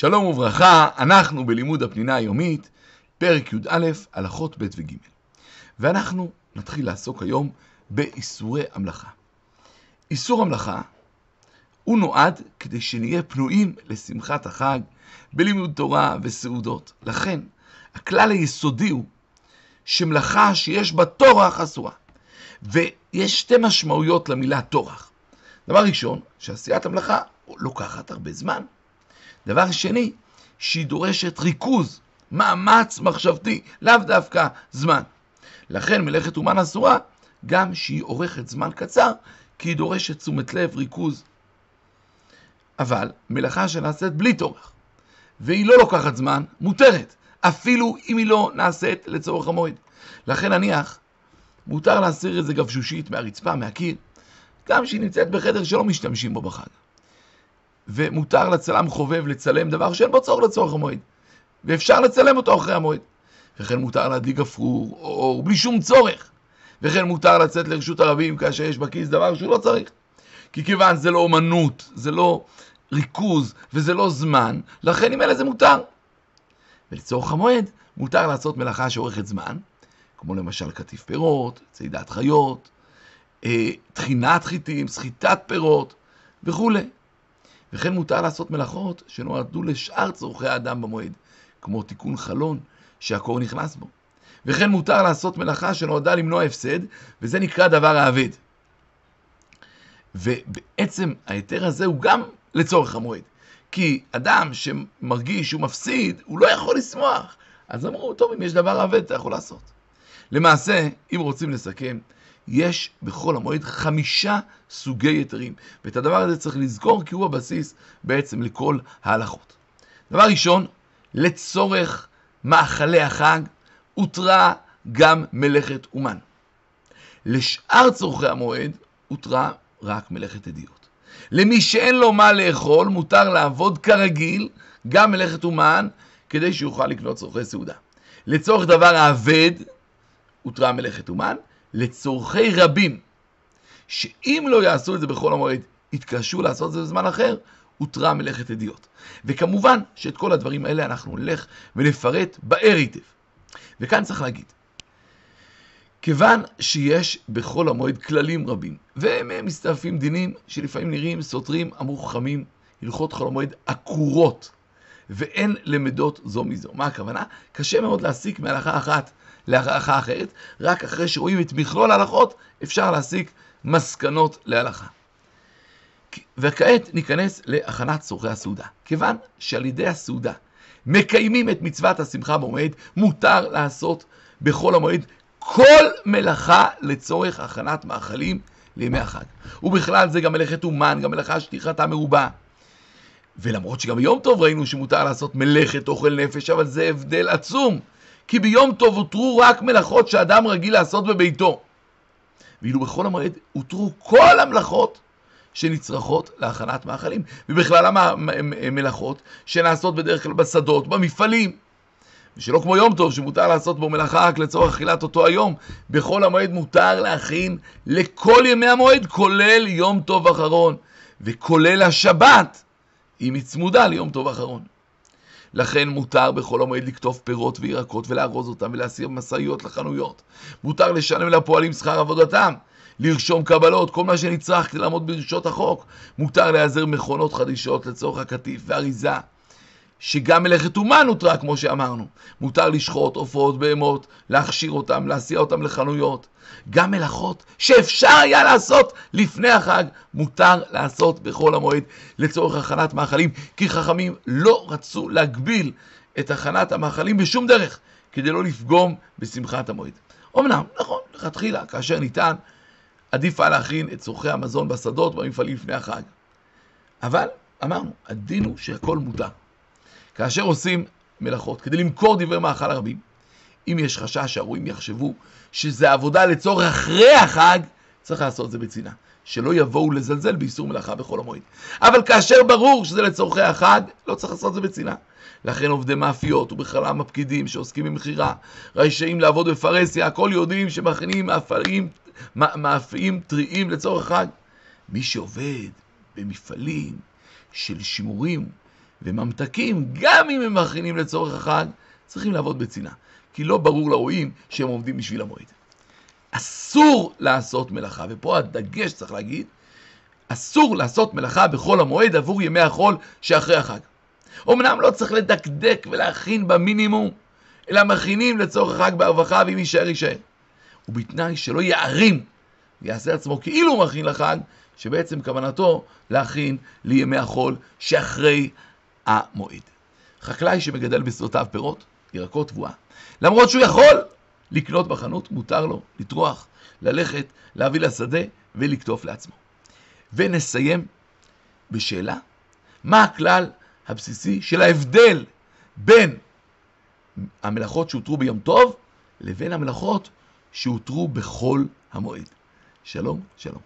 שלום וברכה, אנחנו בלימוד הפנינה היומית, פרק י"א, הלכות ב' וג'. ואנחנו נתחיל לעסוק היום באיסורי המלאכה. איסור המלאכה הוא נועד כדי שנהיה פנויים לשמחת החג, בלימוד תורה וסעודות. לכן, הכלל היסודי הוא שמלאכה שיש בה טורח אסורה. ויש שתי משמעויות למילה טורח. דבר ראשון, שעשיית המלאכה לוקחת הרבה זמן. דבר שני, שהיא דורשת ריכוז, מאמץ מחשבתי, לאו דווקא זמן. לכן מלאכת אומן אסורה, גם שהיא אורכת זמן קצר, כי היא דורשת תשומת לב, ריכוז. אבל מלאכה שנעשית בלי טורח, והיא לא לוקחת זמן, מותרת, אפילו אם היא לא נעשית לצורך המועד. לכן נניח, מותר להסיר איזה גבשושית מהרצפה, מהקיר, גם שהיא נמצאת בחדר שלא משתמשים בו בחג. ומותר לצלם חובב לצלם דבר שאין בו צורך לצורך המועד. ואפשר לצלם אותו אחרי המועד. וכן מותר להדליק גפרור או אור בלי שום צורך. וכן מותר לצאת לרשות הרבים כאשר יש בכיס דבר שהוא לא צריך. כי כיוון זה לא אומנות, זה לא ריכוז וזה לא זמן, לכן עם אלה זה מותר. ולצורך המועד מותר לעשות מלאכה שאורכת זמן, כמו למשל קטיף פירות, צעידת חיות, אה, טחינת חיטים, סחיטת פירות וכולי. וכן מותר לעשות מלאכות שנועדו לשאר צורכי האדם במועד, כמו תיקון חלון שהקור נכנס בו. וכן מותר לעשות מלאכה שנועדה למנוע הפסד, וזה נקרא דבר האבד. ובעצם ההיתר הזה הוא גם לצורך המועד. כי אדם שמרגיש שהוא מפסיד, הוא לא יכול לשמוח. אז אמרו, טוב, אם יש דבר אבד, אתה יכול לעשות. למעשה, אם רוצים לסכם, יש בחול המועד חמישה סוגי יתרים. ואת הדבר הזה צריך לזכור כי הוא הבסיס בעצם לכל ההלכות. דבר ראשון, לצורך מאכלי החג הותרה גם מלאכת אומן. לשאר צורכי המועד הותרה רק מלאכת אדיות. למי שאין לו מה לאכול, מותר לעבוד כרגיל, גם מלאכת אומן, כדי שיוכל לקנות צורכי סעודה. לצורך דבר האבד, הותרה מלאכת אומן, לצורכי רבים, שאם לא יעשו את זה בכל המועד, יתקשו לעשות את זה בזמן אחר, הותרה מלאכת אדיוט. וכמובן שאת כל הדברים האלה אנחנו נלך ונפרט באר היטב. וכאן צריך להגיד, כיוון שיש בכל המועד כללים רבים, והם מסתעפים דינים שלפעמים נראים סותרים, אמרו חכמים, הלכות חול המועד עקורות, ואין למדות זו מזו. מה הכוונה? קשה מאוד להסיק מהלכה אחת להלכה אחרת, רק אחרי שרואים את מכלול ההלכות אפשר להסיק מסקנות להלכה. וכעת ניכנס להכנת צורכי הסעודה. כיוון שעל ידי הסעודה מקיימים את מצוות השמחה במועד, מותר לעשות בכל המועד כל מלאכה לצורך הכנת מאכלים לימי החג. ובכלל זה גם מלאכת אומן, גם מלאכה שטיחתה מרובה. ולמרות שגם ביום טוב ראינו שמותר לעשות מלאכת אוכל נפש, אבל זה הבדל עצום. כי ביום טוב הותרו רק מלאכות שאדם רגיל לעשות בביתו. ואילו בחול המועד הותרו כל המלאכות שנצרכות להכנת מאכלים, ובכלל המלאכות שנעשות בדרך כלל בשדות, במפעלים. ושלא כמו יום טוב שמותר לעשות בו מלאכה רק לצורך אכילת אותו היום, בחול המועד מותר להכין לכל ימי המועד, כולל יום טוב אחרון, וכולל השבת, אם היא צמודה ליום טוב אחרון. לכן מותר בכל המועד לקטוף פירות וירקות ולארוז אותם ולהסיר משאיות לחנויות. מותר לשלם לפועלים שכר עבודתם, לרשום קבלות, כל מה שנצרך כדי לעמוד בדרישות החוק. מותר להיעזר מכונות חדישות לצורך הקטיף ואריזה. שגם מלאכת אומן נותרה, כמו שאמרנו. מותר לשחוט עופות, בהמות, להכשיר אותם, להסיע אותם לחנויות. גם מלאכות שאפשר היה לעשות לפני החג, מותר לעשות בכל המועד לצורך הכנת מאכלים, כי חכמים לא רצו להגביל את הכנת המאכלים בשום דרך, כדי לא לפגום בשמחת המועד. אמנם, נכון, לכתחילה, כאשר ניתן, עדיף היה להכין את צורכי המזון בשדות, במפעלים לפני החג. אבל, אמרנו, הדין הוא שהכל מותר. כאשר עושים מלאכות כדי למכור דברי מאכל רבים, אם יש חשש שהרועים יחשבו שזה עבודה לצורך אחרי החג, צריך לעשות את זה בצנעה. שלא יבואו לזלזל באיסור מלאכה בחול המועד. אבל כאשר ברור שזה לצורכי החג, לא צריך לעשות את זה בצנעה. לכן עובדי מאפיות ובכללם הפקידים שעוסקים במכירה, רשאים לעבוד בפרהסיה, הכל יודעים שמכינים מאפים, מאפים טריים לצורך חג. מי שעובד במפעלים של שימורים וממתקים, גם אם הם מכינים לצורך החג, צריכים לעבוד בצנעה. כי לא ברור לרועים שהם עומדים בשביל המועד. אסור לעשות מלאכה, ופה הדגש צריך להגיד, אסור לעשות מלאכה בחול המועד עבור ימי החול שאחרי החג. אמנם לא צריך לדקדק ולהכין במינימום, אלא מכינים לצורך החג בהרווחה, ואם יישאר יישאר. ובתנאי שלא יערים ויעשה עצמו כאילו הוא מכין לחג, שבעצם כוונתו להכין לימי החול שאחרי המועד. חקלאי שמגדל בשדותיו פירות, ירקות תבואה, למרות שהוא יכול לקנות בחנות, מותר לו לטרוח, ללכת, להביא לשדה ולקטוף לעצמו. ונסיים בשאלה, מה הכלל הבסיסי של ההבדל בין המלאכות שהותרו ביום טוב לבין המלאכות שהותרו בחול המועד. שלום, שלום.